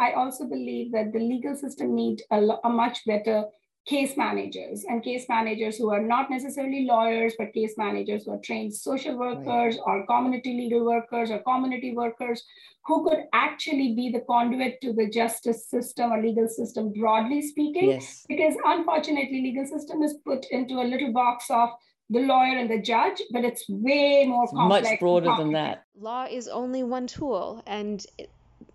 I also believe that the legal system needs a, a much better case managers and case managers who are not necessarily lawyers, but case managers who are trained social workers right. or community legal workers or community workers who could actually be the conduit to the justice system or legal system, broadly speaking. Yes. Because unfortunately, legal system is put into a little box of the lawyer and the judge, but it's way more it's complex. Much broader than that. Law is only one tool, and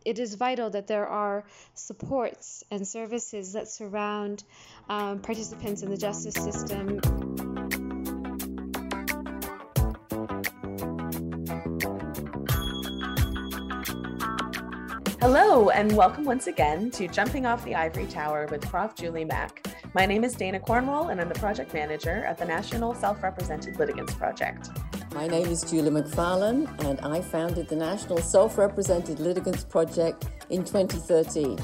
it is vital that there are supports and services that surround um, participants in the justice system. Hello, and welcome once again to Jumping Off the Ivory Tower with Prof. Julie Mack. My name is Dana Cornwall, and I'm the project manager at the National Self Represented Litigants Project. My name is Julie Macfarlane, and I founded the National Self Represented Litigants Project in 2013.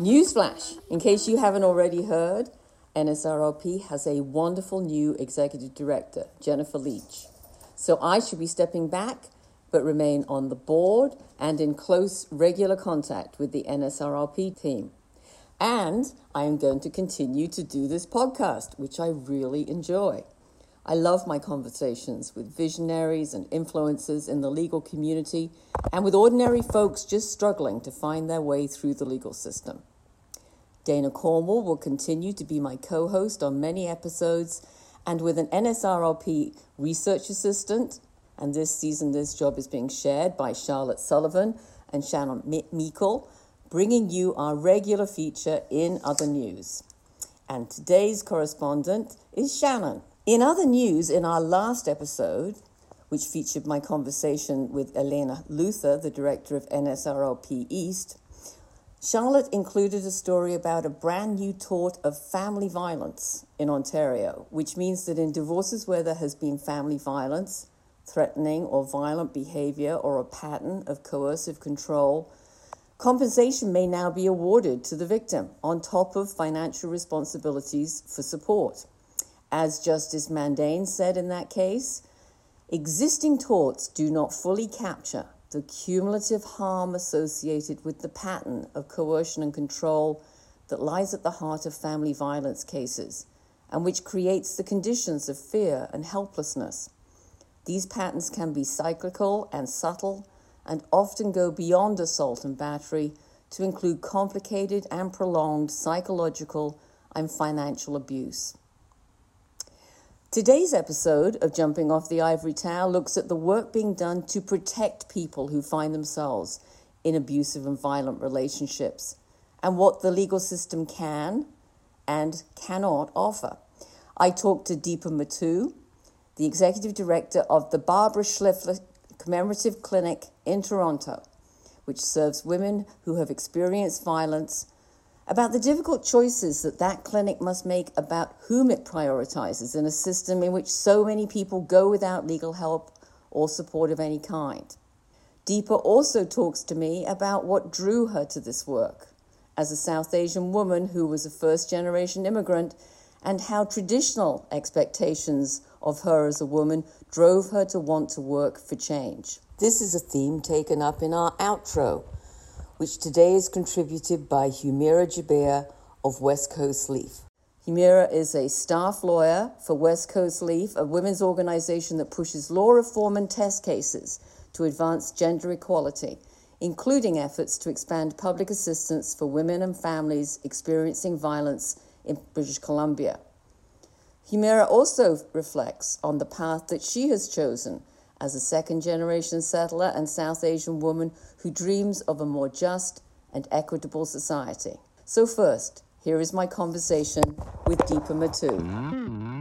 Newsflash, in case you haven't already heard, NSRLP has a wonderful new executive director, Jennifer Leach. So I should be stepping back, but remain on the board and in close, regular contact with the NSRLP team. And I am going to continue to do this podcast, which I really enjoy. I love my conversations with visionaries and influencers in the legal community and with ordinary folks just struggling to find their way through the legal system. Dana Cornwall will continue to be my co host on many episodes, and with an NSRLP research assistant, and this season this job is being shared by Charlotte Sullivan and Shannon Meikle, bringing you our regular feature in other news. And today's correspondent is Shannon. In other news, in our last episode, which featured my conversation with Elena Luther, the director of NSRLP East, Charlotte included a story about a brand new tort of family violence in Ontario, which means that in divorces where there has been family violence, threatening or violent behavior, or a pattern of coercive control, compensation may now be awarded to the victim on top of financial responsibilities for support. As Justice Mandhane said in that case, existing torts do not fully capture the cumulative harm associated with the pattern of coercion and control that lies at the heart of family violence cases and which creates the conditions of fear and helplessness. These patterns can be cyclical and subtle and often go beyond assault and battery to include complicated and prolonged psychological and financial abuse. Today's episode of Jumping Off the Ivory Tower looks at the work being done to protect people who find themselves in abusive and violent relationships and what the legal system can and cannot offer. I talked to Deepa Mattoo, the executive director of the Barbara Schlifer Commemorative Clinic in Toronto, which serves women who have experienced violence about the difficult choices that that clinic must make about whom it prioritizes in a system in which so many people go without legal help or support of any kind. Deepa also talks to me about what drew her to this work as a South Asian woman who was a first generation immigrant and how traditional expectations of her as a woman drove her to want to work for change. This is a theme taken up in our outro which today is contributed by Humira Jabir of West Coast Leaf. Humira is a staff lawyer for West Coast Leaf, a women's organization that pushes law reform and test cases to advance gender equality, including efforts to expand public assistance for women and families experiencing violence in British Columbia. Humira also reflects on the path that she has chosen as a second generation settler and South Asian woman who dreams of a more just and equitable society. So, first, here is my conversation with Deepa Mattoo. Mm-hmm.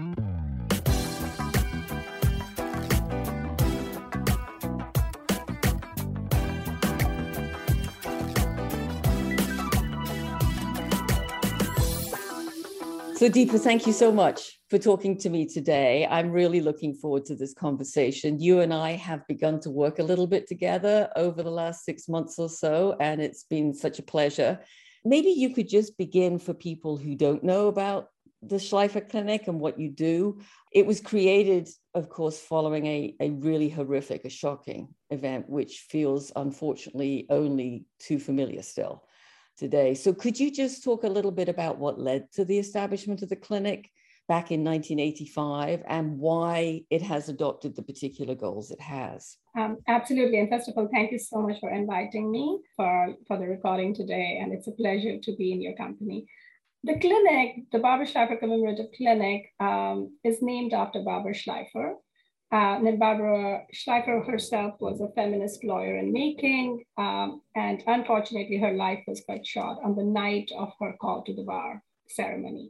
So, Deepa, thank you so much for talking to me today. I'm really looking forward to this conversation. You and I have begun to work a little bit together over the last six months or so, and it's been such a pleasure. Maybe you could just begin for people who don't know about the Schlifer Clinic and what you do. It was created, of course, following a, a really horrific, a shocking event, which feels unfortunately only too familiar still. Today. So, could you just talk a little bit about what led to the establishment of the clinic back in 1985 and why it has adopted the particular goals it has? Um, absolutely. And first of all, thank you so much for inviting me for, for the recording today. And it's a pleasure to be in your company. The clinic, the Barbara Schlifer Commemorative Clinic, um, is named after Barbara Schlifer. Uh, and Barbara Schlifer herself was a feminist lawyer in making, um, and unfortunately, her life was cut short on the night of her call to the bar ceremony.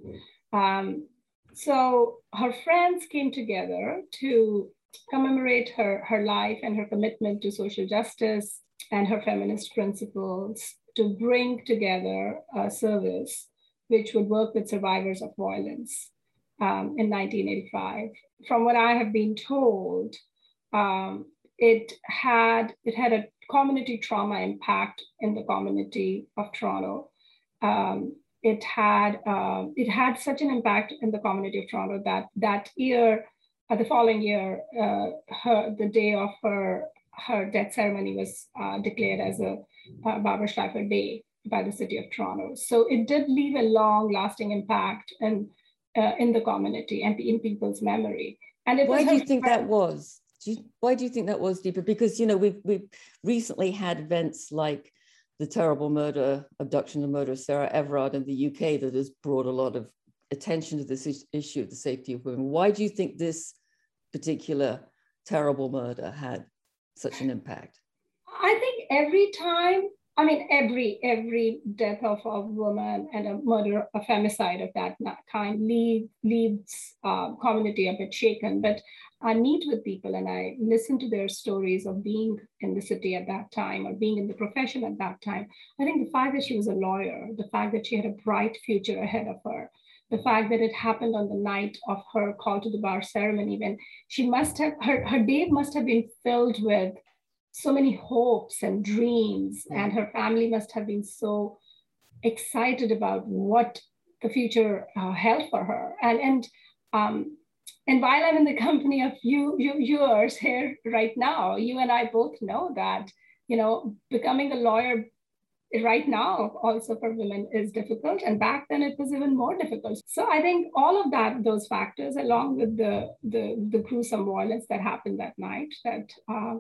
Um, so her friends came together to commemorate her, her life and her commitment to social justice and her feminist principles to bring together a service which would work with survivors of violence um, in 1985. From what I have been told, um, it had it had a community trauma impact in the community of Toronto. Um, it had uh, it had such an impact in the community of Toronto that that year, uh, the following year, uh, her, the day of her her death ceremony was uh, declared as a Barbara Schlifer Day by the city of Toronto. So it did leave a long lasting impact in, uh, in the community and in people's memory. And it was. why do you think that was? Do you, why do you think that was Deepa? Because you know we've we've recently had events like the terrible murder, abduction, and murder of Sarah Everard in the UK that has brought a lot of attention to this issue of the safety of women. Why do you think this particular terrible murder had such an impact? I think every time I mean, every every death of a woman and a murder, a femicide of that kind lead, leaves uh, community a bit shaken. But I meet with people and I listen to their stories of being in the city at that time or being in the profession at that time. I think the fact that she was a lawyer, the fact that she had a bright future ahead of her, the fact that it happened on the night of her call to the bar ceremony when she must have her, her day must have been filled with so many hopes and dreams, mm-hmm. and her family must have been so excited about what the future uh, held for her. And and um, and while I'm in the company of you, you yours here right now, you and I both know that you know becoming a lawyer right now also for women is difficult and back then it was even more difficult so i think all of that those factors along with the the, the gruesome violence that happened that night that uh,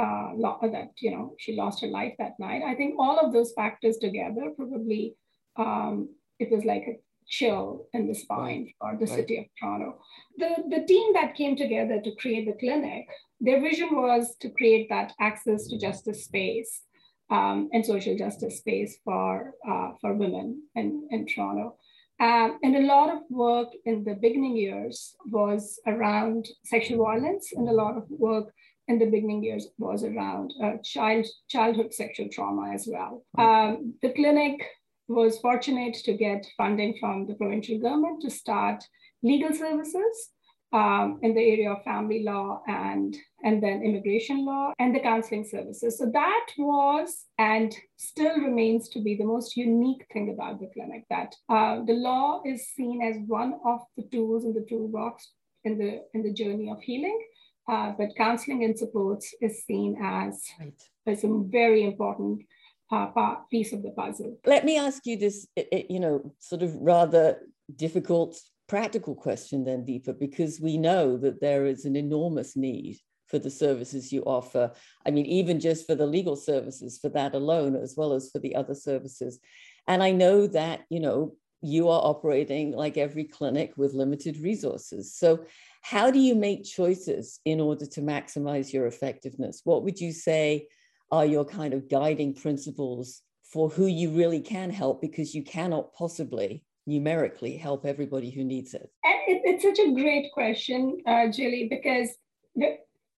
uh, that you know she lost her life that night. I think all of those factors together probably um, it was like a chill in the spine for the right. city of Toronto. The the team that came together to create the clinic, their vision was to create that access to justice space um, and social justice space for uh, for women in, in Toronto. Um, and a lot of work in the beginning years was around sexual violence and a lot of work in the beginning years was around uh, child childhood sexual trauma as well. Um, the clinic was fortunate to get funding from the provincial government to start legal services um, in the area of family law and, and then immigration law and the counseling services. So that was and still remains to be the most unique thing about the clinic that uh, the law is seen as one of the tools in the toolbox in the, in the journey of healing. Uh, but counseling and supports is seen as, right. as a very important uh, part, piece of the puzzle. Let me ask you this, you know, sort of rather difficult practical question then, Deepa, because we know that there is an enormous need for the services you offer. I mean, even just for the legal services, for that alone, as well as for the other services. And I know that, you know, you are operating like every clinic with limited resources. So how do you make choices in order to maximize your effectiveness? What would you say are your kind of guiding principles for who you really can help because you cannot possibly numerically help everybody who needs it? it it's such a great question, uh, Julie, because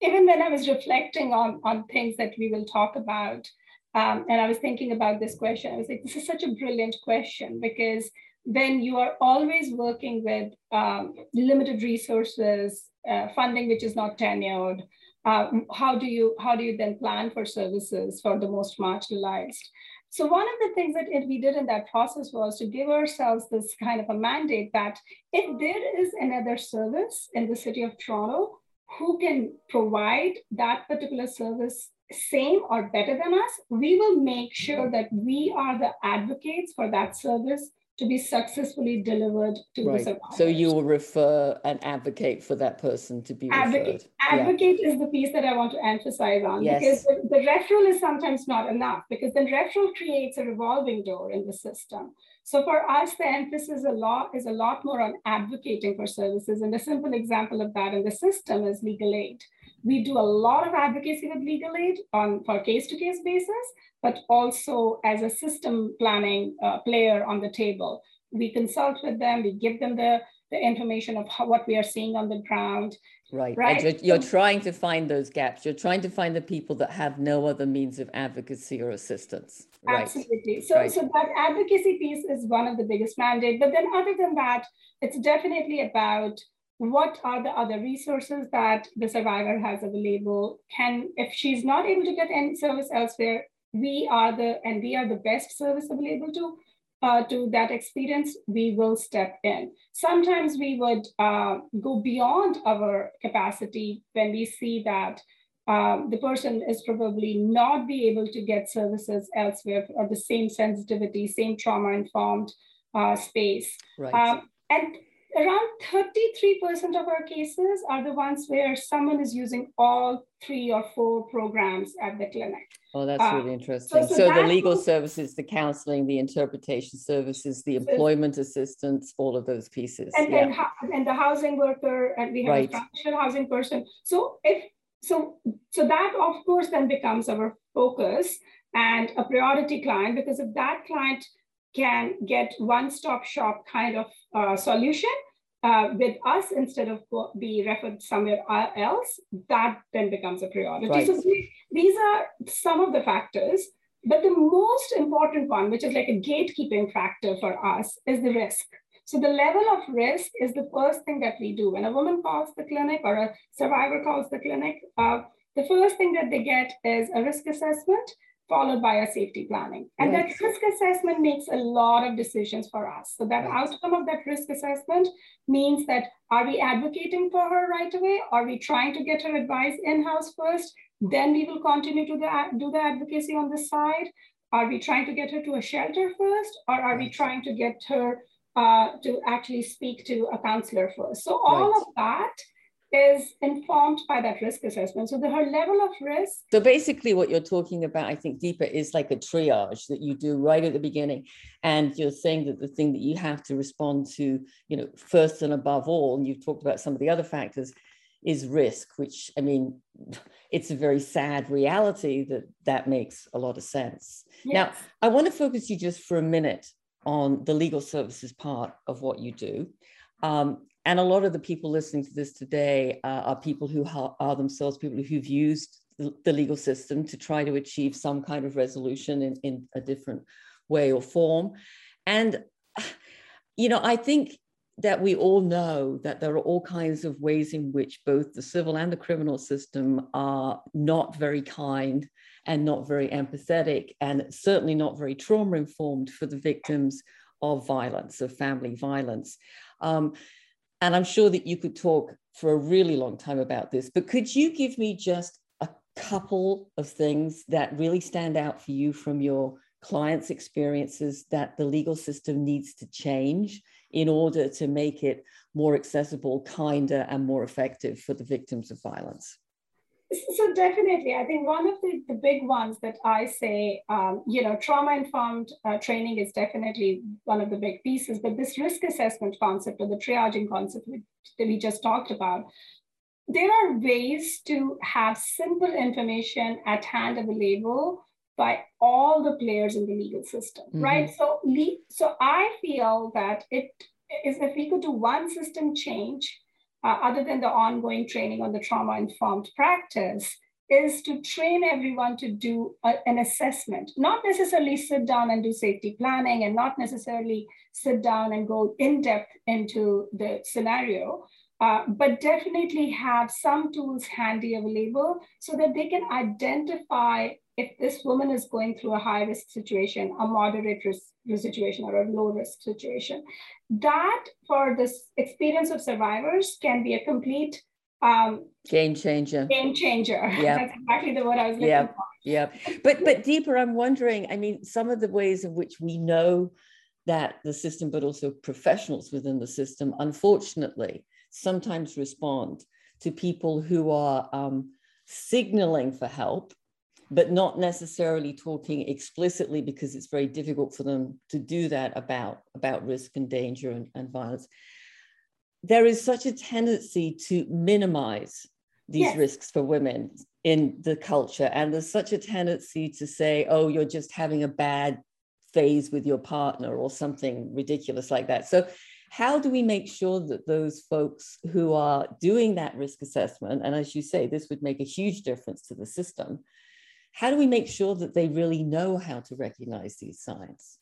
even when I was reflecting on, on things that we will talk about, um, and I was thinking about this question, I was like, this is such a brilliant question because then you are always working with um, limited resources, uh, funding which is not tenured. Uh, how do you how do you then plan for services for the most marginalized? So one of the things that we did in that process was to give ourselves this kind of a mandate that if there is another service in the city of Toronto who can provide that particular service same or better than us, we will make sure that we are the advocates for that service to be successfully delivered to right. the survivors. So you will refer and advocate for that person to be advocate, referred. Advocate yeah. is the piece that I want to emphasize on yes. because the, the referral is sometimes not enough because the referral creates a revolving door in the system. So for us, the emphasis a lot is a lot more on advocating for services. And a simple example of that in the system is legal aid. We do a lot of advocacy with legal aid on for case-to-case basis, but also as a system planning uh, player on the table. We consult with them, we give them the, the information of how, what we are seeing on the ground. Right. right. You're, you're, trying to find those gaps. You're trying to find the people that have no other means of advocacy or assistance. Right. Absolutely. So, right. so that advocacy piece is one of the biggest mandate. But then other than that, it's definitely about what are the other resources that the survivor has available. Can, if she's not able to get any service elsewhere, we are the and we are the best service available to uh, to that experience, we will step in. Sometimes we would uh, go beyond our capacity when we see that um, the person is probably not be able to get services elsewhere or the same sensitivity, same trauma informed uh, space. Right. Um, and around 33% of our cases are the ones where someone is using all three or four programs at the clinic. Oh, that's uh, really interesting. So, so, so the legal services, the counseling, the interpretation services, the employment assistance, all of those pieces. And, yeah. and, and the housing worker, and we have right. a transitional housing person. So if so, so that of course then becomes our focus and a priority client because if that client can get one-stop shop kind of uh, solution uh, with us instead of be referred somewhere else, that then becomes a priority. Right. So these are some of the factors, but the most important one, which is like a gatekeeping factor for us, is the risk. So the level of risk is the first thing that we do. When a woman calls the clinic or a survivor calls the clinic, uh, the first thing that they get is a risk assessment followed by a safety planning. And right. that risk assessment makes a lot of decisions for us. So that right. outcome of that risk assessment means that are we advocating for her right away? Are we trying to get her advice in-house first? Then we will continue to the, do the advocacy on the side. Are we trying to get her to a shelter first? Or are we trying to get her uh, to actually speak to a counselor first? So all right. of that is informed by that risk assessment. So the, her level of risk. So basically, what you're talking about, I think, Deepa, is like a triage that you do right at the beginning, and you're saying that the thing that you have to respond to, you know, first and above all, and you've talked about some of the other factors, is risk. Which I mean, it's a very sad reality that that makes a lot of sense. Yes. Now, I want to focus you just for a minute on the legal services part of what you do. Um, and a lot of the people listening to this today uh, are people who ha- are themselves people who've used the, the, legal system to try to achieve some kind of resolution in, in a different way or form. And, you know, I think that we all know that there are all kinds of ways in which both the civil and the criminal system are not very kind and not very empathetic and certainly not very trauma informed for the victims of violence, of family violence. Um, and I'm sure that you could talk for a really long time about this, but could you give me just a couple of things that really stand out for you from your clients' experiences that the legal system needs to change in order to make it more accessible, kinder, and more effective for the victims of violence? So definitely, I think one of the, the big ones that I say, um, you know, trauma-informed uh, training is definitely one of the big pieces, but this risk assessment concept or the triaging concept that we just talked about, there are ways to have simple information at hand available by all the players in the legal system, mm-hmm. right? So, so I feel that it is if we could do one system change uh, other than the ongoing training on the trauma informed practice, is to train everyone to do a, an assessment, not necessarily sit down and do safety planning and not necessarily sit down and go in depth into the scenario, uh, but definitely have some tools handy available so that they can identify if this woman is going through a high risk situation, a moderate risk situation, or a low risk situation. That, for this experience of survivors, can be a complete um, game changer. Game changer. Yeah, that's exactly the word I was looking yeah. for. Yeah, but but Deepa, I'm wondering. I mean, some of the ways in which we know that the system, but also professionals within the system, unfortunately, sometimes respond to people who are um, signaling for help, but not necessarily talking explicitly because it's very difficult for them to do that about, about risk and danger and, and violence. There is such a tendency to minimize these yes. risks for women in the culture. And there's such a tendency to say, oh, you're just having a bad phase with your partner or something ridiculous like that. So, how do we make sure that those folks who are doing that risk assessment, and as you say, this would make a huge difference to the system, how do we make sure that they really know how to recognize these signs?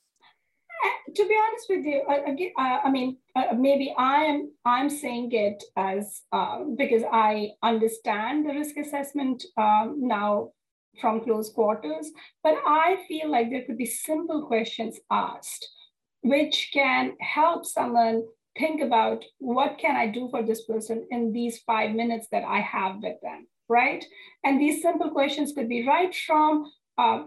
to be honest with you, again, uh, I mean, uh, maybe I am I'm saying it as uh, because I understand the risk assessment um, now from close quarters, but I feel like there could be simple questions asked, which can help someone think about what can I do for this person in these five minutes that I have with them, right? And these simple questions could be right from uh,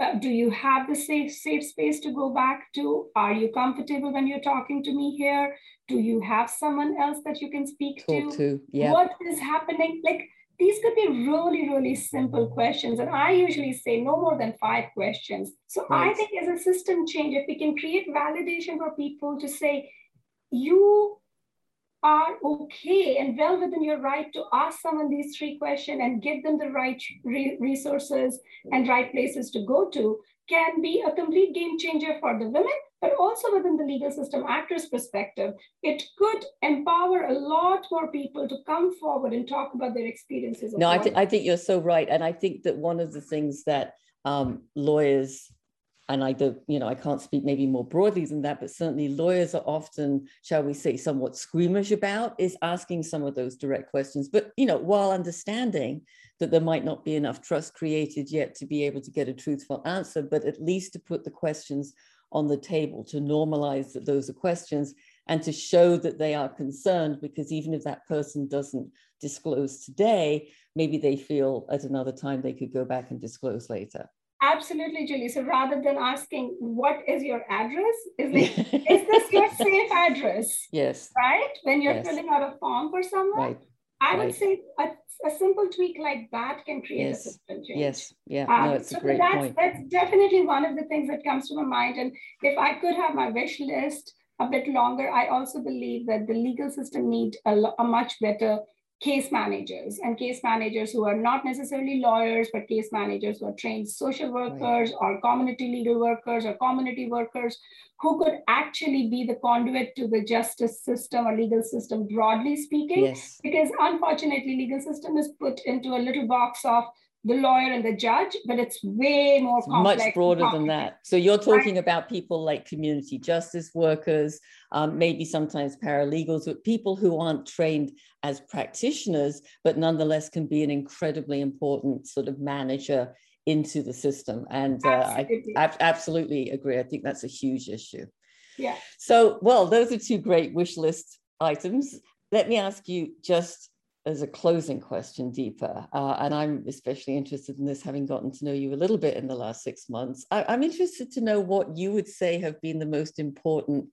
uh, do you have the safe safe space to go back to are you comfortable when you're talking to me here do you have someone else that you can speak Talk to, to yeah. what is happening like these could be really really simple questions and i usually say no more than five questions so right. i think as a system change if we can create validation for people to say you are okay and well within your right to ask someone these three questions and give them the right re- resources and right places to go to can be a complete game changer for the women, but also within the legal system actors' perspective. It could empower a lot more people to come forward and talk about their experiences. No, I, th- I think you're so right. And I think that one of the things that um, lawyers and I don't, you know, I can't speak maybe more broadly than that, but certainly lawyers are often, shall we say, somewhat squeamish about is asking some of those direct questions. But, you know, while understanding that there might not be enough trust created yet to be able to get a truthful answer, but at least to put the questions on the table, to normalize that those are questions and to show that they are concerned, because even if that person doesn't disclose today, maybe they feel at another time they could go back and disclose later. Absolutely, Julie. So rather than asking what is your address, is, like, is this your safe address? Yes. Right? When you're yes. filling out a form for someone, right. I right. would say a, a, simple tweak like that can create yes. a system change. Yes. Yeah. Um, no, it's so a great that's, point. That's definitely one of the things that comes to my mind. And if I could have my wish list a bit longer, I also believe that the legal system need a, a much better case managers and case managers who are not necessarily lawyers, but case managers who are trained social workers right. or community legal workers or community workers who could actually be the conduit to the justice system or legal system, broadly speaking. Yes. Because unfortunately, legal system is put into a little box of the lawyer and the judge, but it's way more it's complex. Much broader than that. So you're talking right. about people like community justice workers, um, maybe sometimes paralegals, but people who aren't trained as practitioners, but nonetheless can be an incredibly important sort of manager into the system. And uh, I, I absolutely agree. I think that's a huge issue. Yeah. So, well, those are two great wish list items. Let me ask you just as a closing question, Deepa, uh, and I'm especially interested in this, having gotten to know you a little bit in the last six months. I, I'm interested to know what you would say have been the most important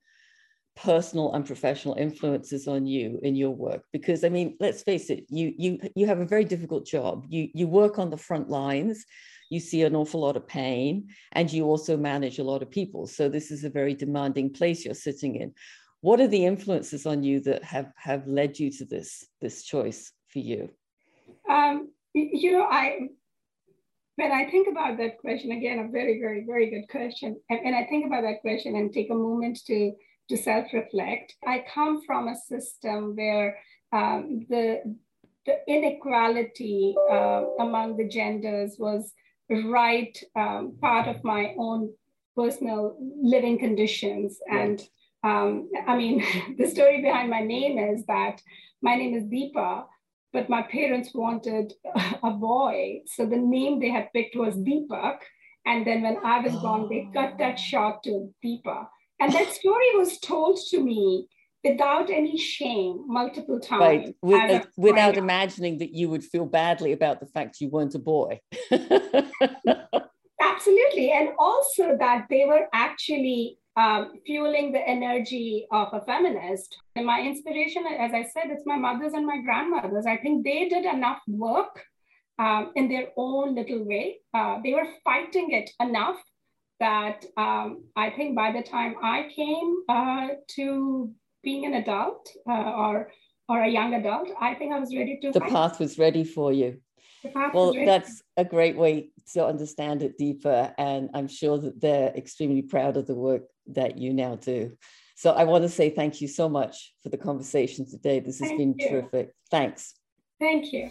personal and professional influences on you in your work. Because i mean let's face it you you you have a very difficult job. You you work on the front lines. You see an awful lot of pain and you also manage a lot of people. So this is a very demanding place you're sitting in what are the influences on you that have have led you to this this choice for you? Um, you know i when i think about that question again a very very very good question. And, and i think about that question and take a moment to to self-reflect. I come from a system where um, the the inequality uh, among the genders was right um, part of my own personal living conditions. And um, I mean, the story behind my name is that my name is Deepa, but my parents wanted a boy. So the name they had picked was Deepak. And then when I was born, they cut that short to Deepa. And that story was told to me without any shame multiple times. Right, With, uh, without imagining that you would feel badly about the fact you weren't a boy. Absolutely. And also that they were actually um, fueling the energy of a feminist. And my inspiration, as I said, it's my mothers and my grandmothers. I think they did enough work um, in their own little way. Uh, they were fighting it enough that um, I think by the time I came uh, to being an adult uh, or or a young adult, I think I was ready to. The path was ready for you. Well, that's a great way to understand it Deepa, and I'm sure that they're extremely proud of the work that you now do. So I want to say thank you so much for the conversation today. This has thank been you. terrific. Thanks. Thank you.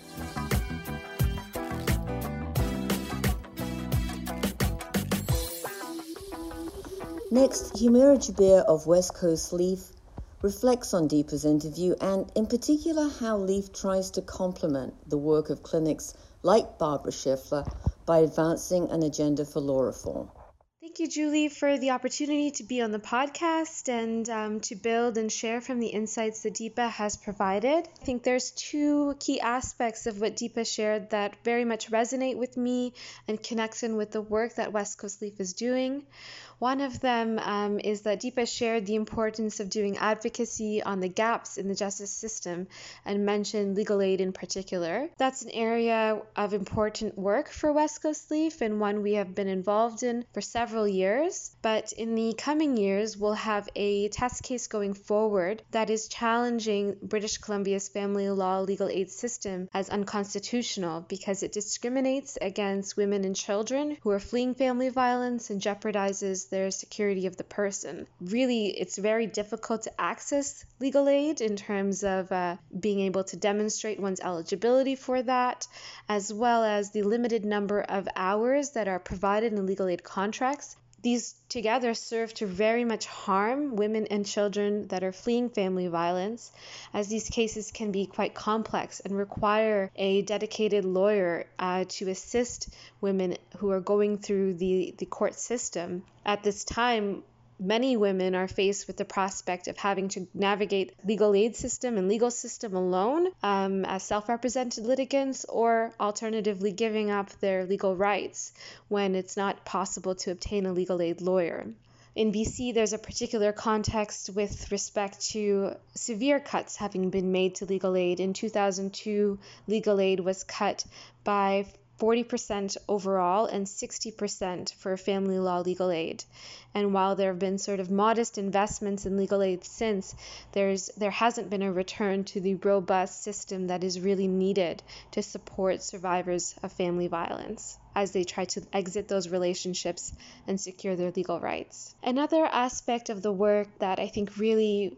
Next, Humira Jabir of West Coast Leaf reflects on Deepa's interview and, in particular, how Leaf tries to complement the work of clinics like Barbara Schlifer by advancing an agenda for law reform. Thank you, Julie, for the opportunity to be on the podcast and um, to build and share from the insights that Deepa has provided. I think there's two key aspects of what Deepa shared that very much resonate with me and connect in with the work that West Coast Leaf is doing. One of them um, is that Deepa shared the importance of doing advocacy on the gaps in the justice system and mentioned legal aid in particular. That's an area of important work for West Coast Leaf and one we have been involved in for several years. But in the coming years, we'll have a test case going forward that is challenging British Columbia's family law legal aid system as unconstitutional because it discriminates against women and children who are fleeing family violence and jeopardizes their security of the person. Really, it's very difficult to access legal aid in terms of uh, being able to demonstrate one's eligibility for that, as well as the limited number of hours that are provided in legal aid contracts these together serve to very much harm women and children that are fleeing family violence, as these cases can be quite complex and require a dedicated lawyer uh, to assist women who are going through the, the court system. At this time, many women are faced with the prospect of having to navigate legal aid system and legal system alone um, as self-represented litigants or alternatively giving up their legal rights when it's not possible to obtain a legal aid lawyer in BC, there's a particular context with respect to severe cuts having been made to legal aid. In 2002, legal aid was cut by 40% overall and 60% for family law legal aid. And while there have been sort of modest investments in legal aid since, there's there hasn't been a return to the robust system that is really needed to support survivors of family violence as they try to exit those relationships and secure their legal rights. Another aspect of the work that I think really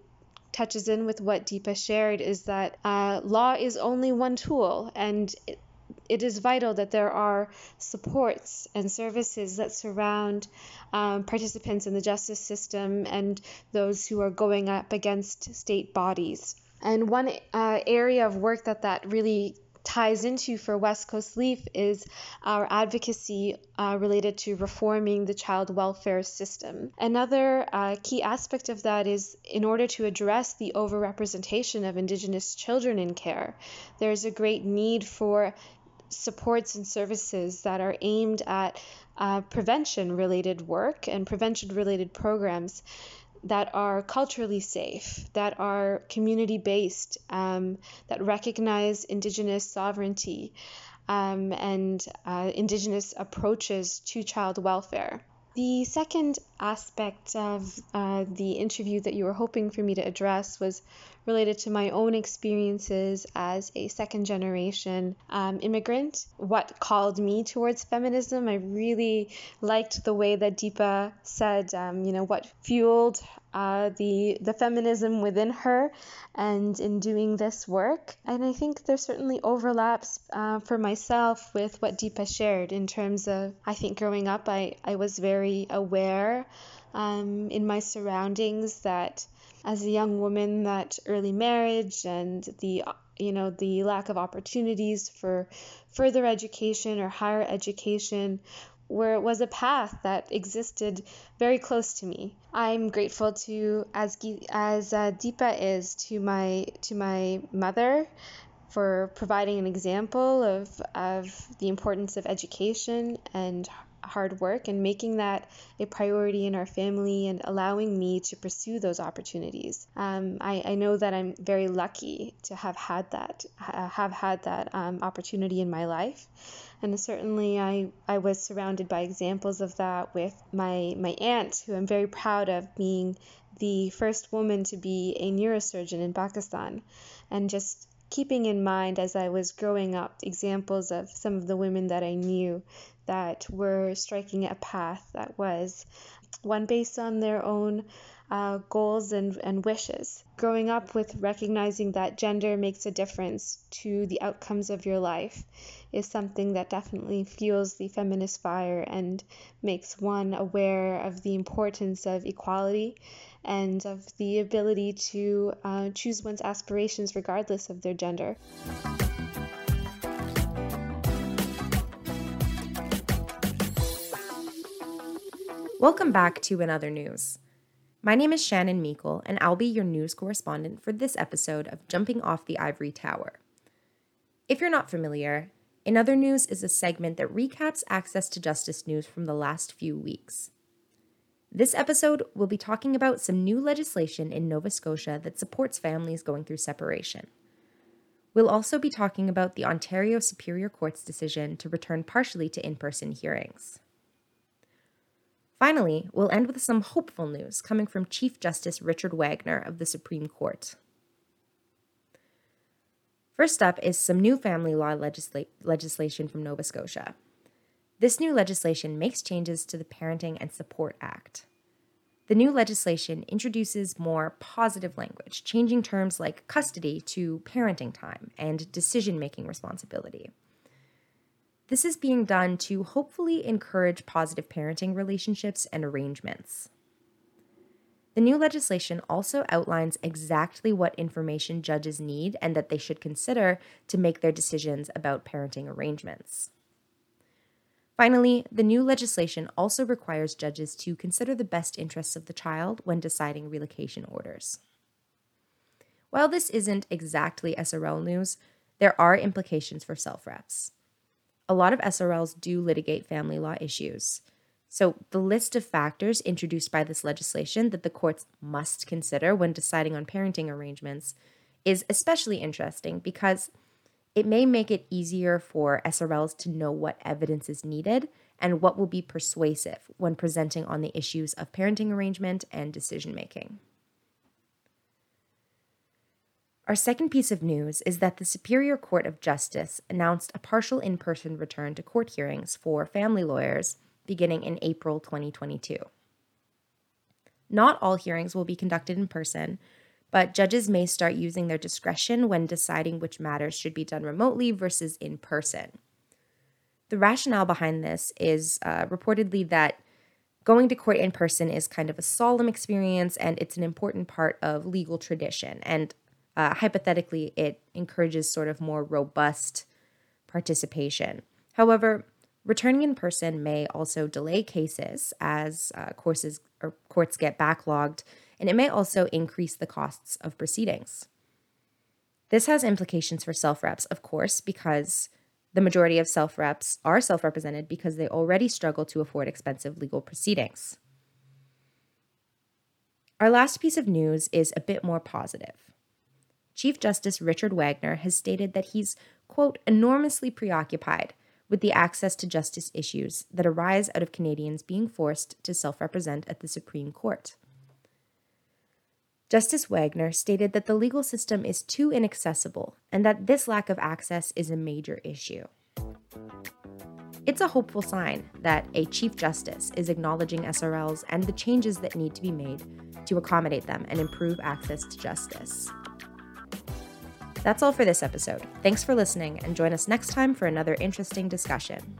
touches in with what Deepa shared is that uh, law is only one tool, and it is vital that there are supports and services that surround um, participants in the justice system and those who are going up against state bodies. And one uh, area of work that that really ties into for West Coast Leaf is our advocacy uh, related to reforming the child welfare system. Another uh, key aspect of that is in order to address the overrepresentation of Indigenous children in care, there's a great need for supports and services that are aimed at uh, prevention related work and prevention related programs that are culturally safe, that are community based, um, that recognize Indigenous sovereignty um, and uh, Indigenous approaches to child welfare. The second aspect of uh, the interview that you were hoping for me to address was related to my own experiences as a second generation um, immigrant. What called me towards feminism, I really liked the way that Deepa said, um, you know, what fueled uh, the the feminism within her, and in doing this work. And I think there certainly overlaps uh, for myself with what Deepa shared in terms of I think growing up I I was very aware um, in my surroundings that as a young woman that early marriage and the you know the lack of opportunities for further education or higher education where it was a path that existed very close to me. I'm grateful to as as uh, Deepa is to my to my mother for providing an example of of the importance of education and hard work and making that a priority in our family and allowing me to pursue those opportunities. Um, I, I know that I'm very lucky to have had that have had that um, opportunity in my life. And certainly I, I was surrounded by examples of that with my, my aunt, who I'm very proud of being the first woman to be a neurosurgeon in Pakistan. And just keeping in mind as I was growing up examples of some of the women that I knew that were striking a path that was one based on their own uh, goals and, and wishes. Growing up with recognizing that gender makes a difference to the outcomes of your life is something that definitely fuels the feminist fire and makes one aware of the importance of equality and of the ability to uh, choose one's aspirations regardless of their gender. Welcome back to In Other News. My name is Shannon Meikle, and I'll be your news correspondent for this episode of Jumping Off the Ivory Tower. If you're not familiar, In Other News is a segment that recaps access to justice news from the last few weeks. This episode, we'll be talking about some new legislation in Nova Scotia that supports families going through separation. We'll also be talking about the Ontario Superior Court's decision to return partially to in person hearings. Finally, we'll end with some hopeful news coming from Chief Justice Richard Wagner of the Supreme Court. First up is some new family law legisla- legislation from Nova Scotia. This new legislation makes changes to the Parenting and Support Act. The new legislation introduces more positive language, changing terms like custody to parenting time and decision making responsibility. This is being done to hopefully encourage positive parenting relationships and arrangements. The new legislation also outlines exactly what information judges need and that they should consider to make their decisions about parenting arrangements. Finally, the new legislation also requires judges to consider the best interests of the child when deciding relocation orders. While this isn't exactly SRL news, there are implications for self reps a lot of SRLs do litigate family law issues. So, the list of factors introduced by this legislation that the courts must consider when deciding on parenting arrangements is especially interesting because it may make it easier for SRLs to know what evidence is needed and what will be persuasive when presenting on the issues of parenting arrangement and decision making. Our second piece of news is that the Superior Court of Justice announced a partial in person return to court hearings for family lawyers beginning in April 2022. Not all hearings will be conducted in person, but judges may start using their discretion when deciding which matters should be done remotely versus in person. The rationale behind this is uh, reportedly that going to court in person is kind of a solemn experience and it's an important part of legal tradition. And uh, hypothetically, it encourages sort of more robust participation. However, returning in person may also delay cases as uh, courses or courts get backlogged, and it may also increase the costs of proceedings. This has implications for self reps, of course, because the majority of self reps are self represented because they already struggle to afford expensive legal proceedings. Our last piece of news is a bit more positive. Chief Justice Richard Wagner has stated that he's, quote, enormously preoccupied with the access to justice issues that arise out of Canadians being forced to self represent at the Supreme Court. Justice Wagner stated that the legal system is too inaccessible and that this lack of access is a major issue. It's a hopeful sign that a Chief Justice is acknowledging SRLs and the changes that need to be made to accommodate them and improve access to justice. That's all for this episode. Thanks for listening, and join us next time for another interesting discussion.